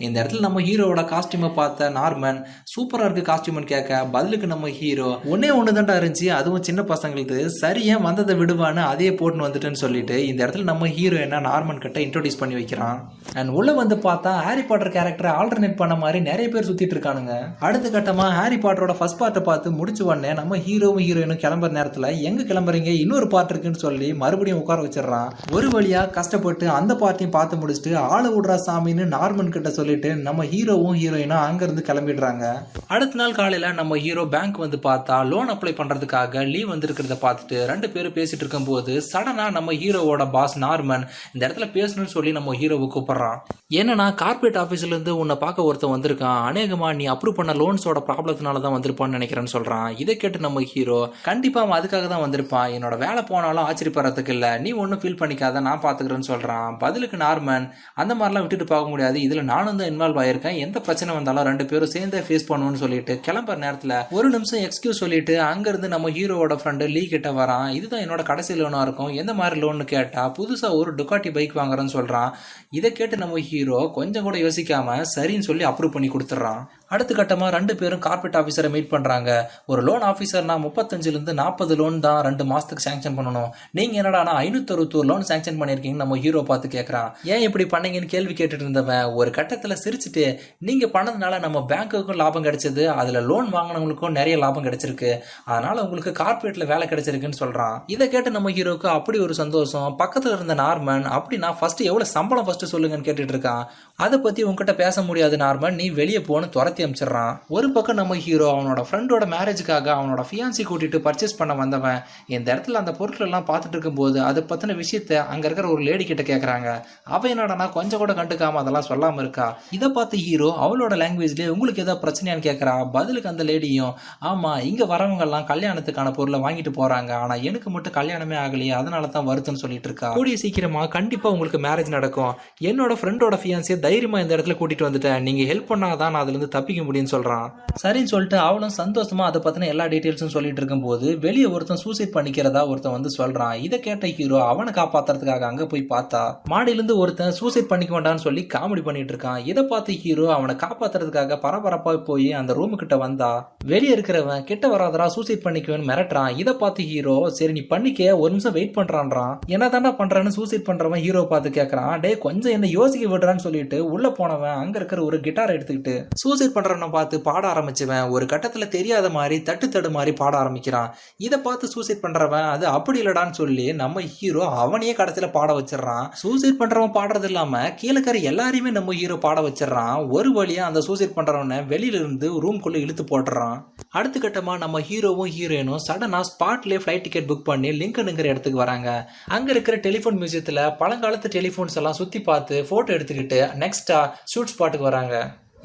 இந்த இடத்துல நம்ம ஹீரோவோட காஸ்டியூமை பார்த்த நார்மன் சூப்பரா இருக்கு காஸ்டியூம்னு கேட்க பதிலுக்கு நம்ம ஹீரோ ஒன்னே ஒன்று தான்டா இருந்துச்சு. அதுவும் சின்ன பசங்களுக்கு சரி ஏன் வந்ததை விடுவான்னு அதையே போட்டுன்னு வந்துட்டுன்னு சொல்லிட்டு இந்த இடத்துல நம்ம ஹீரோயினா நார்மன் கிட்ட இன்ட்ரோடியூஸ் பண்ணி வைக்கிறான். அண்ட் உள்ள வந்து பார்த்தா ஹாரி பாட்டர் கேரக்டரை ஆல்டர்னேட் பண்ண மாதிரி நிறைய பேர் சுத்திட்டு இருக்கானுங்க. அடுத்த கட்டமா ஹாரி பாட்டரோட ஃபர்ஸ்ட் பார்ட்டை பார்த்து முடிச்சு உடனே நம்ம ஹீரோவும் ஹீரோயினும் கிளம்புற நேரத்துல எங்க கிளம்புறீங்க? இன்னொரு பார்ட் இருக்குன்னு சொல்லி மறுபடியும் உட்கார வச்சிடறான். ஒரு வழியா கஷ்டப்பட்டு அந்த பார்ட்டியும் பார்த்து முடிச்சுட்டு ஆள விடுறா சாமின்னு நார்மன் கிட்ட சொல்லிட்டு நம்ம ஹீரோவும் ஹீரோயினும் அங்கிருந்து கிளம்பிடுறாங்க. அடுத்த நாள் காலையில நம்ம ஹீரோ பேங்க் வந்து பார்த்தா லோன் அப்ளை பண்றதுக்காக லீவ் வந்திருக்கிறத பார்த்துட்டு ரெண்டு பேரும் பேசிட்டு இருக்கும்போது சடனா நம்ம ஹீரோவோட பாஸ் நார்மன் இந்த இடத்துல பேசணும்னு சொல்லி நம்ம ஹீரோவை கூப்பிடுறான். ஏன்னா கார்பரேட் ஆஃபீஸ்ல இருந்து உன்னை பார்க்க ஒருத்தன் வந்திருக்கான். அநேகமா நீ அப்ரூவ் பண்ண லோன்ஸோட ப்ராப்ளத்தினால தான் வந்திருப்பான்னு நினைக்கிறேன்னு சொல்றான். இதை கேட்டு நம்ம ஹீரோ கண்டிப்பா அவன் அதுக்காக தான் வந்திருப்பான். என்னோட வேலை போனாலும் ஆச்சரியப்படுறதுக்கு இல்ல. நீ ஒன்றும் ஃபீல் பண்ணிக்காத நான் பாத்துக்கிறேன்னு சொல்றான். பதிலுக்கு நார்மன் அந்த மாதிரிலாம் விட்டுட்டு பார்க்க முடியாது. இதுல நானும் தான் இன்வால்வ் ஆயிருக்கேன். எந்த பிரச்சனை வந்தாலும் ரெண்டு பேரும் சேர்ந்தே ஃபேஸ் பண்ணுவோம்னு சொல்லிட்டு கிளம்புற நேரத்துல ஒரு நிமிஷம் எக்ஸ்கியூஸ் சொல்லிட்டு அங்க இருந்து நம்ம ஹீரோவோட ஃப்ரெண்டு லீ கிட்ட வரான். இதுதான் என்னோட கடைசி லோனா இருக்கும். எந்த மாதிரி லோன்னு கேட்டால் புதுசாக ஒரு டுக்காட்டி பைக் வாங்குறேன்னு சொல்கிறான் இதை கேட்டு நம்ம ஹீரோ கொஞ்சம் கூட யோசிக்காமல் சரின்னு சொல்லி அப்ரூவ் பண்ணி கொடுத்துட்றான். அடுத்த கட்டமாக ரெண்டு பேரும் கார்பரேட் ஆஃபீஸரை மீட் பண்ணுறாங்க ஒரு லோன் ஆஃபீஸர்னா முப்பத்தஞ்சுலேருந்து நாற்பது லோன் தான் ரெண்டு மாதத்துக்கு சேங்ஷன் பண்ணணும். நீங்கள் என்னடா ஐநூத்தி லோன் சேங்ஷன் பண்ணிருக்கீங்கன்னு நம்ம ஹீரோ பார்த்து கேட்குறான் ஏன் இப்படி பண்ணீங்கன்னு கேள்வி கேட்டுட்டு இருந்தவன் ஒரு கட்டத்தில் சிரிச்சுட்டு நீங்கள் பண்ணதுனால நம்ம பேங்க்குக்கும் லாபம் கிடைச்சது. அதில் லோன் வாங்கினவங்களுக்கும் நிறைய லாபம் கிடைச்சிருக்கு. அதனால் உங்களுக்கு கார்பரேட்டில் வேலை கிடைச்சிருக்குன்னு சொல்கிறான் இதை கேட்டு நம்ம ஹீரோக்கு அப்படி ஒரு சந்தோஷம். பக்கத்தில் இருந்த நார்மன் அப்படின்னா ஃபஸ்ட்டு எவ்வளோ சம்பளம் ஃபஸ்ட்டு சொல்லுங்கன்னு கேட்டுட்டு இருக்கான். அதை பற்றி உங்ககிட்ட பேச முடியாது நார்மல். நீ வெளியே போன்னு துரத்தி அமிச்சிடுறான். ஒரு பக்கம் நம்ம ஹீரோ அவனோட ஃப்ரெண்டோட மேரேஜுக்காக அவனோட ஃபியான்சி கூட்டிட்டு பர்ச்சேஸ் பண்ண வந்தவன் இந்த இடத்துல அந்த பொருட்கள் எல்லாம் பார்த்துட்டு இருக்கும்போது அதை பற்றின விஷயத்த அங்கே இருக்கிற ஒரு லேடி கிட்ட கேட்குறாங்க அவ என்னடா கொஞ்சம் கூட கண்டுக்காம அதெல்லாம் சொல்லாம இருக்கா? இதை பார்த்து ஹீரோ அவளோட லாங்குவேஜ்லயே உங்களுக்கு ஏதாவது பிரச்சனையான்னு கேட்குறா பதிலுக்கு அந்த லேடியும் ஆமா இங்க வரவங்கெல்லாம் கல்யாணத்துக்கான பொருளை வாங்கிட்டு போறாங்க. ஆனா எனக்கு மட்டும் கல்யாணமே ஆகலையே அதனால தான் வருத்தம்னு சொல்லிட்டு இருக்கா? கூடிய சீக்கிரமா கண்டிப்பா உங்களுக்கு மேரேஜ் நடக்கும். என்னோட ஃப்ரெண்டோட ஃபியான்சியை தைரியமா இந்த இடத்துல கூட்டிட்டு வந்துட்டேன். நீங்க ஹெல்ப் பண்ணாதான் நான் அதுல இருந்து தப்பிக்க முடியும்னு சொல்றான். சரின்னு சொல்லிட்டு அவளும் சந்தோஷமா அதை பத்தின எல்லா டீட்டெயில்ஸும் சொல்லிட்டு இருக்கும்போது வெளியே ஒருத்தன் சூசைட் பண்ணிக்கிறதா ஒருத்தன் வந்து சொல்றான். இதை கேட்ட ஹீரோ அவனை காப்பாத்துறதுக்காக அங்க போய் பார்த்தா மாடியிலேருந்து ஒருத்தன் சூசைட் பண்ணிக்க வேண்டாம்னு சொல்லி காமெடி பண்ணிட்டு இருக்கான். இதை பார்த்து ஹீரோ அவனை காப்பாத்துறதுக்காக பரபரப்பா போய் அந்த ரூமு கிட்ட வந்தா வெளியே இருக்கிறவன் கிட்ட வராதரா சூசைட் பண்ணிக்குவேன்னு மிரட்டுறான். இதை பார்த்து ஹீரோ சரி நீ பண்ணிக்க ஒரு நிமிஷம் வெயிட் பண்றான்றான். என்ன பண்றேன்னு சூசைட் பண்றவன் ஹீரோ பார்த்து கேட்குறான் டே கொஞ்சம் என்ன யோசிக்க விடுறான்னு சொல்லிட்டு உள்ள போனவன் அங்க இருக்கிற ஒரு கிட்டார் எடுத்துக்கிட்டு சூசைட் பண்றவனை பார்த்து பாட ஆரம்பிச்சவன். ஒரு கட்டத்துல தெரியாத மாதிரி தட்டு தடு மாதிரி பாட ஆரம்பிக்கிறான். இதை பார்த்து சூசைட் பண்றவன் அது அப்படி இல்லடான்னு சொல்லி நம்ம ஹீரோ அவனையே கடைசியில பாட வச்சிடறான். சூசைட் பண்றவன் பாடுறது இல்லாம கீழே எல்லாரையுமே நம்ம ஹீரோ பாட வச்சிடறான். ஒரு வழியா அந்த சூசைட் பண்றவனை வெளியில இருந்து ரூம்குள்ள இழுத்து போட்டுறான். அடுத்த கட்டமா நம்ம ஹீரோவும் ஹீரோயினும் சடனா ஸ்பாட்லயே ஃபிளைட் டிக்கெட் புக் பண்ணி லிங்கனுங்கிற இடத்துக்கு வராங்க. அங்க இருக்கிற டெலிஃபோன் மியூசியத்துல பழங்காலத்து டெலிஃபோன்ஸ் எல்லாம் சுத்தி பார்த்து போட்டோ எடுத்துக்கிட்டு நெக்ஸ்ட்டாக ஷூட் ஸ்பாட்டுக்கு வராங்க.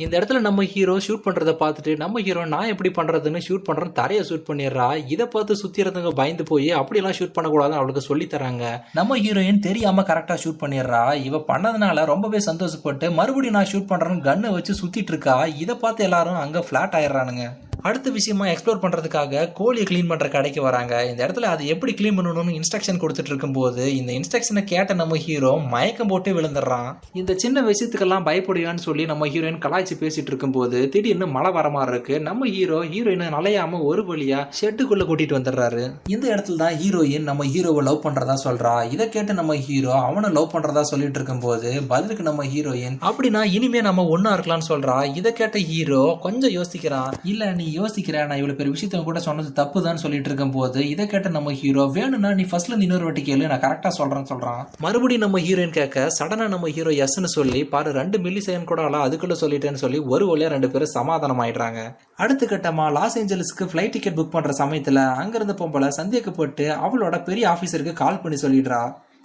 இந்த இடத்துல நம்ம ஹீரோ ஷூட் பண்ணுறத பார்த்துட்டு நம்ம ஹீரோ நான் எப்படி பண்ணுறதுன்னு ஷூட் பண்ணுறேன் தரையை ஷூட் பண்ணிடுறா இதை பார்த்து சுற்றிறதுங்க இருந்தவங்க பயந்து போய் அப்படியெல்லாம் ஷூட் பண்ணக்கூடாதுன்னு அவளுக்கு சொல்லி தராங்க. நம்ம ஹீரோயின் தெரியாமல் கரெக்டாக ஷூட் பண்ணிடுறா. இவ பண்ணதுனால ரொம்பவே சந்தோஷப்பட்டு மறுபடியும் நான் ஷூட் பண்ணுறேன்னு கன்னை வச்சு சுற்றிட்டு இருக்கா. இதை பார்த்து எல்லாரும் அங்கே ஃப்ளாட் ஆயிடுறானுங்க. அடுத்த விஷயமா எக்ஸ்ப்ளோர் பண்ணுறதுக்காக கோழியை க்ளீன் பண்ணுற கடைக்கு வராங்க. இந்த இடத்துல அது எப்படி க்ளீன் பண்ணணும்னு இன்ஸ்ட்ரக்ஷன் கொடுத்துட்டு இருக்கும்போது இந்த இன்ஸ்ட்ரக்ஷனை கேட்ட நம்ம ஹீரோ மயக்கம் போட்டு விழுந்துடுறான். இந்த சின்ன விஷயத்துக்கெல்லாம் பயப்படுவான்னு சொல்லி நம்ம ஹீரோயின் கலாய்ச்சி பேசிட்டு இருக்கும்போது திடீர்னு மழை வர மாதிரி இருக்கு. நம்ம ஹீரோ ஹீரோயினை நலையாம ஒரு வழியா ஷெட்டுக்குள்ள கூட்டிட்டு வந்துடுறாரு. இந்த இடத்துல தான் ஹீரோயின் நம்ம ஹீரோவை லவ் பண்றதா சொல்றா. இதை கேட்டு நம்ம ஹீரோ அவனை லவ் பண்றதா சொல்லிட்டு இருக்கும்போது பதிலுக்கு நம்ம ஹீரோயின் அப்படின்னா இனிமே நம்ம ஒன்னா இருக்கலாம்னு சொல்றா. இதை கேட்ட ஹீரோ கொஞ்சம் யோசிக்கிறான். இல்ல நீ யோசிக்கிறேன் நான் இவ்வளவு பெரிய விஷயத்த கூட சொன்னது தப்பு தான் சொல்லிட்டு இருக்கும் போது இதை கேட்ட நம்ம ஹீரோ வேணும்னா நீ ஃபர்ஸ்ட்ல இன்னொரு வாட்டி கேளு நான் கரெக்டா சொல்கிறேன்னு சொல்றான். மறுபடியும் நம்ம ஹீரோயின் கேட்க சடனா நம்ம ஹீரோ எஸ்ன்னு சொல்லி பாரு ரெண்டு மில்லி செகண்ட் கூட ஆளா அதுக்குள்ள சொல்லிட்டேன்னு சொல்லி ஒரு வழியா ரெண்டு பேரும் சமாதானம் ஆயிடுறாங்க. அடுத்த கட்டமா லாஸ் ஏஞ்சல்ஸ்க்கு ஃபிளைட் டிக்கெட் புக் பண்ற சமயத்துல அங்கேருந்து பொம்பளை சந்தேகப்பட்டு அவளோட பெரிய ஆபீசருக்கு கால் பண்ணி சொல்லிடுறா.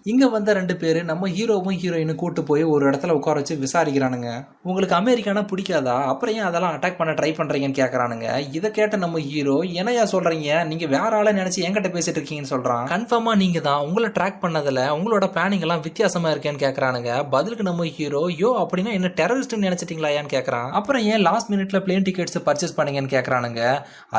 இங்கே வந்த ரெண்டு பேர் நம்ம ஹீரோவும் ஹீரோயினும் கூட்டு போய் ஒரு இடத்துல உட்கார வச்சு விசாரிக்கிறானுங்க. உங்களுக்கு அமெரிக்கானா பிடிக்காதா? அப்புறம் ஏன் அதெல்லாம் அட்டாக் பண்ண ட்ரை பண்ணுறீங்கன்னு கேட்குறானுங்க இதை கேட்ட நம்ம ஹீரோ என்னையா சொல்கிறீங்க நீங்கள் வேற ஆளை நினச்சி என்கிட்ட பேசிட்டு இருக்கீங்கன்னு சொல்கிறான் கன்ஃபார்மாக நீங்கள் தான். உங்களை ட்ராக் பண்ணதில் உங்களோட பிளானிங் எல்லாம் வித்தியாசமாக இருக்கேன்னு கேட்குறானுங்க பதிலுக்கு நம்ம ஹீரோ யோ அப்படின்னா என்ன டெரரிஸ்ட்னு நினச்சிட்டீங்களாயான்னு கேட்குறான் அப்புறம் ஏன் லாஸ்ட் மினிட்ல பிளேன் டிக்கெட்ஸ் பர்ச்சேஸ் பண்ணீங்கன்னு கேட்குறானுங்க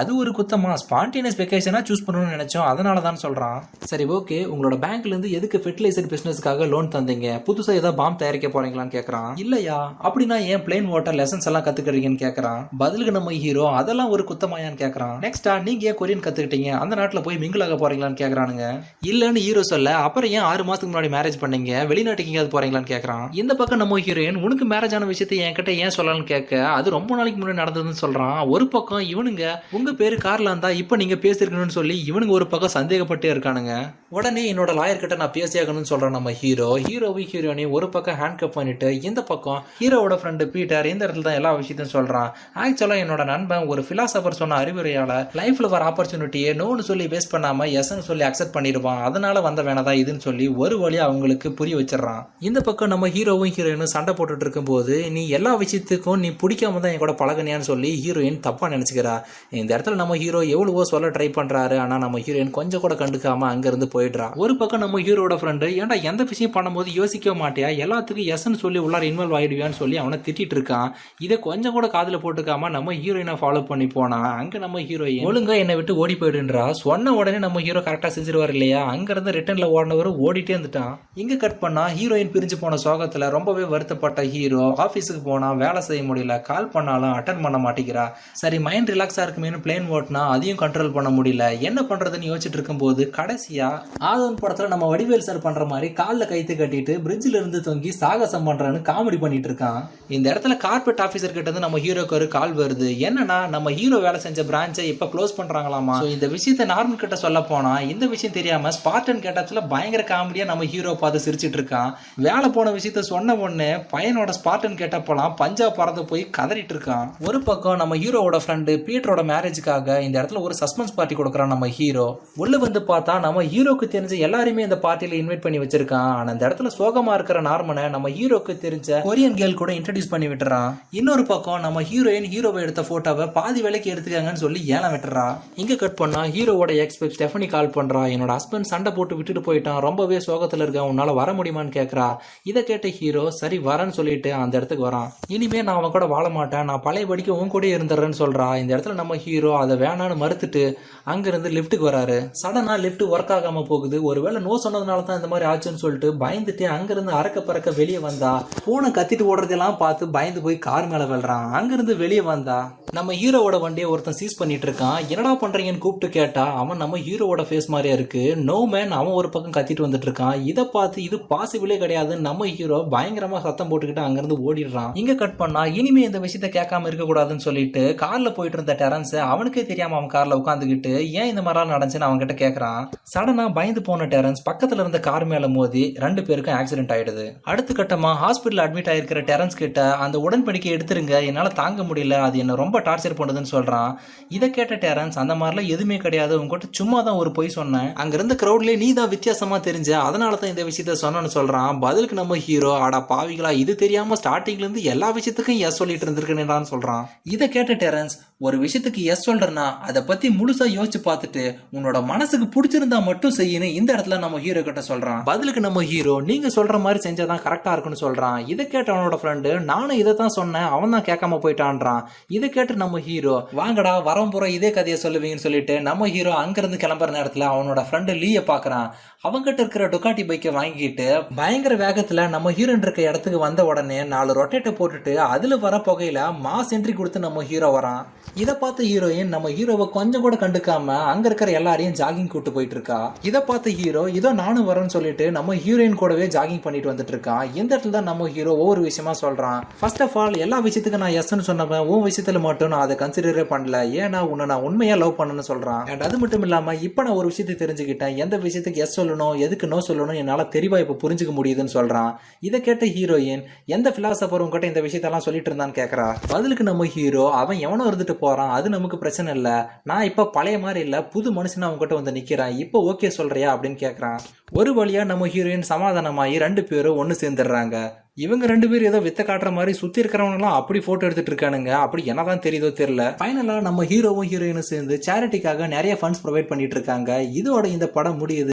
அது ஒரு குத்தமாக ஸ்பான்டேனியஸ் வெக்கேஷனாக சூஸ் பண்ணணும்னு நினச்சோம். அதனால தான் சொல்கிறான் சரி ஓகே உங்களோட பேங்க்லேருந்து எதுக்கு ஃபெர்டிலைசர் பிசினஸ்க்காக லோன் தந்தீங்க. புதுசா ஏதாவது பாம் தயாரிக்க போறீங்களான்னு கேக்குறான். இல்லையா? அப்படின்னா ஏன் பிளைன் வாட்டர் லெசன்ஸ் எல்லாம் கத்துக்கிறீங்கன்னு கேக்குறான். பதிலுக்கு நம்ம ஹீரோ அதெல்லாம் ஒரு குத்தமாயான்னு கேக்குறான். நெக்ஸ்டா நீங்க ஏன் கொரியன் கத்துக்கிட்டீங்க? அந்த நாட்டுல போய் மிங்கிளாக போறீங்களான்னு கேக்குறானுங்க. இல்லன்னு ஹீரோ சொல்ல அப்புறம் ஏன் ஆறு மாசத்துக்கு முன்னாடி மேரேஜ் பண்ணீங்க? வெளிநாட்டுக்கு எங்கேயாவது போறீங்களான்னு கேக்குறான். இந்த பக்கம் நம்ம ஹீரோயின் உனக்கு மேரேஜ் ஆன விஷயத்தை என்கிட்ட ஏன் சொல்லலாம்னு கேட்க அது ரொம்ப நாளைக்கு முன்னாடி நடந்ததுன்னு சொல்றான். ஒரு பக்கம் இவனுங்க உங்க பேரு கார்ல இருந்தா இப்ப நீங்க பேசிருக்கணும்னு சொல்லி இவனுங்க ஒரு பக்கம் சந்தேகப்பட்டே இருக்கானுங்க. உடனே என்னோட லாயர் கிட்ட நான் பேசிய ஆகணும்னு சொல்ற நம்ம ஹீரோ ஹீரோவும் ஹீரோனையும் ஒரு பக்கம் ஹேண்ட் கப் பண்ணிட்டு இந்த பக்கம் ஹீரோவோட ஃப்ரெண்டு பீட்டர் இந்த இடத்துல தான் எல்லா விஷயத்தையும் சொல்றான். ஆக்சுவலா என்னோட நண்பன் ஒரு பிலாசபர் சொன்ன அறிவுரையால லைஃப்ல வர ஆப்பர்ச்சுனிட்டியை நோன்னு சொல்லி வேஸ்ட் பண்ணாம எஸ்ன்னு சொல்லி அக்செப்ட் பண்ணிடுவான். அதனால வந்த வேணதா இதுன்னு சொல்லி ஒரு வழி அவங்களுக்கு புரிய வச்சிடறான். இந்த பக்கம் நம்ம ஹீரோவும் ஹீரோயினும் சண்டை போட்டுட்டு இருக்கும்போது நீ எல்லா விஷயத்துக்கும் நீ பிடிக்காம தான் என் கூட பழகனியான்னு சொல்லி ஹீரோயின் தப்பா நினைச்சுக்கிறா. இந்த இடத்துல நம்ம ஹீரோ எவ்வளவோ சொல்ல ட்ரை பண்றாரு. ஆனா நம்ம ஹீரோயின் கொஞ்சம் கூட கண்டுக்காம அங்க இருந்து போயிடுறா ஒரு பக்கம் நம்ம ஹீரோட ஃப்ரெண்ட் ஏன்டா எந்த விஷயம் பண்ணும்போது யோசிக்க மாட்டியா? எல்லாத்துக்கும் எஸ்ன்னு சொல்லி உள்ளார இன்வால்வ் ஆகிடுவியான்னு சொல்லி அவனை திட்டிட்டு இருக்கான். இதை கொஞ்சம் கூட காதுல போட்டுக்காம நம்ம ஹீரோயினை ஃபாலோ பண்ணி போனா அங்க நம்ம ஹீரோயின் ஒழுங்கா என்னை விட்டு ஓடி போயிடுன்றா? சொன்ன உடனே நம்ம ஹீரோ கரெக்டா செஞ்சிருவார் இல்லையா? அங்க இருந்து ஓடினவர் ஓடிட்டே இருந்துட்டான் இங்க கட் பண்ணா ஹீரோயின் பிரிஞ்சு போன சோகத்துல ரொம்பவே வருத்தப்பட்ட ஹீரோ ஆஃபீஸுக்கு போனா வேலை செய்ய முடியல. கால் பண்ணாலும் அட்டன் பண்ண மாட்டேங்கிறா. சரி மைண்ட் ரிலாக்ஸா இருக்குமேனு பிளேன் ஓட்டினா அதையும் கண்ட்ரோல் பண்ண முடியல. என்ன பண்றதுன்னு யோசிச்சுட்டு இருக்கும்போது கடைசியா ஆதவன் படத்துல நம்ம வடிவேல் சார் பண்ற மாதிரி கால்ல கைத்து கட்டிட்டு பிரிட்ஜ்ல இருந்து தொங்கி சாகசம் பண்றேன்னு காமெடி பண்ணிட்டு இருக்கான். இந்த இடத்துல கார்பெட் ஆபீசர் கிட்ட இருந்து நம்ம ஹீரோக்கு ஒரு கால் வருது. என்னன்னா நம்ம ஹீரோ வேலை செஞ்ச பிரான்ச்சை இப்ப க்ளோஸ் பண்றாங்களாமா? இந்த விஷயத்தை நார்மல் கிட்ட சொல்ல போனா இந்த விஷயம் தெரியாம ஸ்பார்டன் கேட்டத்துல பயங்கர காமெடியா நம்ம ஹீரோ பார்த்து சிரிச்சிட்டு இருக்கான். வேலை போன விஷயத்த சொன்ன உடனே பையனோட ஸ்பார்டன் கேட்டப்போலாம் பஞ்சாப் பறந்து போய் கதறிட்டு இருக்கான். ஒரு பக்கம் நம்ம ஹீரோவோட ஃப்ரெண்டு பீட்டரோட மேரேஜுக்காக இந்த இடத்துல ஒரு சஸ்பென்ஸ் பார்ட்டி கொடுக்குறான் நம்ம ஹீரோ உள்ள வந்து பார்த்தா நம்ம ஹீரோக்கு தெரிஞ்ச எல்லாருமே இந்த பார்ட்டியில இன்வைட் பண்ணி வச்சிருக்கான். ஆனா அந்த இடத்துல சோகமா இருக்கிற நார்மனை நம்ம ஹீரோக்கு தெரிஞ்ச கொரியன் கேர்ள் கூட இன்ட்ரடியூஸ் பண்ணி விட்டுறான். இன்னொரு பக்கம் நம்ம ஹீரோயின் ஹீரோவை எடுத்த போட்டோவை பாதி வேலைக்கு எடுத்துக்காங்கன்னு சொல்லி ஏலம் விட்டுறா இங்க கட் பண்ணா ஹீரோவோட எக்ஸ்பெக்ட் ஸ்டெஃபனி கால் பண்றா. என்னோட ஹஸ்பண்ட் சண்டை போட்டு விட்டுட்டு போயிட்டான். ரொம்பவே சோகத்துல இருக்கான். உன்னால வர முடியுமான்னு கேக்குறா. இதை கேட்ட ஹீரோ சரி வரேன்னு சொல்லிட்டு அந்த இடத்துக்கு வரான். இனிமே நான் அவன் கூட வாழ மாட்டேன். நான் பழையபடிக்கு உன் கூட இருந்துடுறேன்னு சொல்றா. இந்த இடத்துல நம்ம ஹீரோ அதை வேணான்னு மறுத்துட்டு அங்கிருந்து லிஃப்ட்டுக்கு வராரு. சடனா லிஃப்ட் ஒர்க் ஆகாம போகுது. ஒருவேளை நோ சொன்னதுனால தான் அந்த மாதிரி ஆச்சுன்னு சொல்லிட்டு பயந்துட்டு அங்கிருந்து அறக்க பறக்க வெளியே வந்தா பூனை கத்திட்டு ஓடுறதெல்லாம் பார்த்து பயந்து போய் கார் மேல விழுறான். அங்கிருந்து வெளியே வந்தா நம்ம ஹீரோவோட வண்டியை ஒருத்தன் சீஸ் பண்ணிட்டு இருக்கான். என்னடா பண்றீங்கன்னு கூப்பிட்டு கேட்டா அவன் நம்ம ஹீரோவோட ஃபேஸ் மாதிரியா இருக்கு. நோ மேன் அவன் ஒரு பக்கம் கத்திட்டு வந்துட்டு இருக்கான். இதை பார்த்து இது பாசிபிளே கிடையாது. நம்ம ஹீரோ பயங்கரமா சத்தம் போட்டுக்கிட்டு அங்கிருந்து ஓடிடுறான். இங்க கட் பண்ணா இனிமே இந்த விஷயத்த கேட்காம இருக்க கூடாதுன்னு சொல்லிட்டு கார்ல போயிட்டு இருந்த டெரன்ஸ் அவனுக்கே தெரியாம அவன் கார்ல உட்காந்துக்கிட்டு ஏன் இந்த மாதிரிலாம் நடந்துச்சுன்னு அவன் கிட்ட கேக்குறான். சடனா பயந்து போன டெரன்ஸ் பக்கத்துல இருந்த கார் மேல மோதி ரெண்டு பேருக்கும் ஆக்சிடென்ட் ஆயிடுது. அடுத்த கட்டமா ஹாஸ்பிட்டல் அட்மிட் ஆயிருக்கிற டெரன்ஸ் கிட்ட அந்த உடன்படிக்கை எடுத்துருங்க என்னால தாங்க முடியல அது என்ன ரொம்ப டார்ச்சர் பண்ணுதுன்னு சொல்றான். இதை கேட்ட டெரன்ஸ் அந்த மாதிரிலாம் எதுவுமே கிடையாது உங்ககிட்ட சும்மா தான் ஒரு பொய் சொன்னேன். அங்கிருந்து கிரௌட்லயே நீ தான் வித்தியாசமா தெரிஞ்ச அதனால தான் இந்த விஷயத்த சொன்னேன்னு சொல்றான். பதிலுக்கு நம்ம ஹீரோ ஆடா பாவிகளா இது தெரியாம ஸ்டார்டிங்ல இருந்து எல்லா விஷயத்துக்கும் எஸ் சொல்லிட்டு இருந்திருக்கேன்னு சொல்றான். இதை கேட்ட டெரன்ஸ் ஒரு விஷயத்துக்கு எஸ் சொல்றேன்னா அதை பத்தி முழுசா யோசிச்சு பார்த்துட்டு உன்னோட மனசுக்கு பிடிச்சிருந்தா மட்டும் செய்யணும் இந்த இடத்துல நம்ம ஹீரோ கிட்ட சொல்றான். பதிலுக்கு நம்ம ஹீரோ நீங்க சொல்ற மாதிரி செஞ்சாதான் கரெக்டா இருக்குன்னு சொல்றான். இதை கேட்ட அவனோட ஃப்ரெண்டு நானும் இதை தான் சொன்னேன் அவன் தான் கேட்காம போயிட்டான்றான். இதை கேட்டு நம்ம ஹீரோ வாங்கடா வரம்புற இதே கதையை சொல்லுவீங்கன்னு சொல்லிட்டு நம்ம ஹீரோ அங்கிருந்து கிளம்புற நேரத்துல அவனோட ஃப்ரெண்டு லீய பாக்குறான் அவங்ககிட்ட இருக்கிற டொக்காட்டி பைக்கை வாங்கிட்டு பயங்கர வேகத்துல நம்ம ஹீரோயின் இருக்க இடத்துக்கு வந்த உடனே நாலு ரொட்டேட்டை போட்டுட்டு அதுல வர புகையில மாஸ் என்ட்ரி கொடுத்து நம்ம ஹீரோ வரான். இதை பார்த்த ஹீரோயின் நம்ம ஹீரோவை கொஞ்சம் கூட கண்டுக்காம அங்க இருக்கிற எல்லாரையும் ஜாகிங் கூட்டு போயிட்டு இருக்கா? இதை பார்த்த ஹீரோ இதோ நானும் வரேன்னு சொல்லிட்டு நம்ம ஹீரோயின் கூடவே ஜாகிங் பண்ணிட்டு வந்துட்டு இருக்கான். இந்த இடத்துல தான் நம்ம ஹீரோ ஒவ்வொரு விஷயமா சொல்றான். ஃபர்ஸ்ட் ஆஃப் ஆல் எல்லா விஷயத்துக்கும் நான் எஸ்ன்னு சொன்னவன் உன் விஷயத்துல மட்டும் நான் அதை கன்சிடரே பண்ணல. ஏன்னா உன்னை நான் உண்மையா லவ் பண்ணணும்னு சொல்றான். அண்ட் அது மட்டும் இல்லாம இப்ப நான் ஒரு விஷயத்தை தெரிஞ்சுக்கிட்டேன். எந்த விஷயத்துக்கு எஸ் சொல்லணும் எதுக்கு நோ சொல்லணும் என்னால் தெளிவாக இப்போ புரிஞ்சுக்க முடியுதுன்னு சொல்கிறான் இதை கேட்ட ஹீரோயின் எந்த ஃபிலாசபர் உங்ககிட்ட இந்த விஷயத்தெல்லாம் சொல்லிட்டு இருந்தான்னு கேட்குறா பதிலுக்கு நம்ம ஹீரோ அவன் எவனோ இருந்துட்டு போகிறான் அது நமக்கு பிரச்சனை இல்லை. நான் இப்போ பழைய மாதிரி இல்லை புது மனுஷன் அவங்ககிட்ட வந்து நிற்கிறான் இப்போ ஓகே சொல்கிறியா அப்படின்னு கேட்குறான் ஒரு வழியாக நம்ம ஹீரோயின் சமாதானமாகி ரெண்டு பேரும் ஒன்று சேர்ந்துடுறாங்க. இவங்க ரெண்டு பேரும் ஏதோ வித்த காட்டுற மாதிரி சுத்தி இருக்கிறவங்கலாம் அப்படி போட்டோ எடுத்துட்டு இருக்கானுங்க. அப்படி என்னதான் தெரியுதோ தெரியல. ஃபைனலா நம்ம ஹீரோவும் ஹீரோயினும் சேர்ந்து சேரிட்டிக்காக நிறைய ஃபண்ட்ஸ் ப்ரொவைட் பண்ணிட்டு இருக்காங்க. இதோட இந்த படம் முடியுது.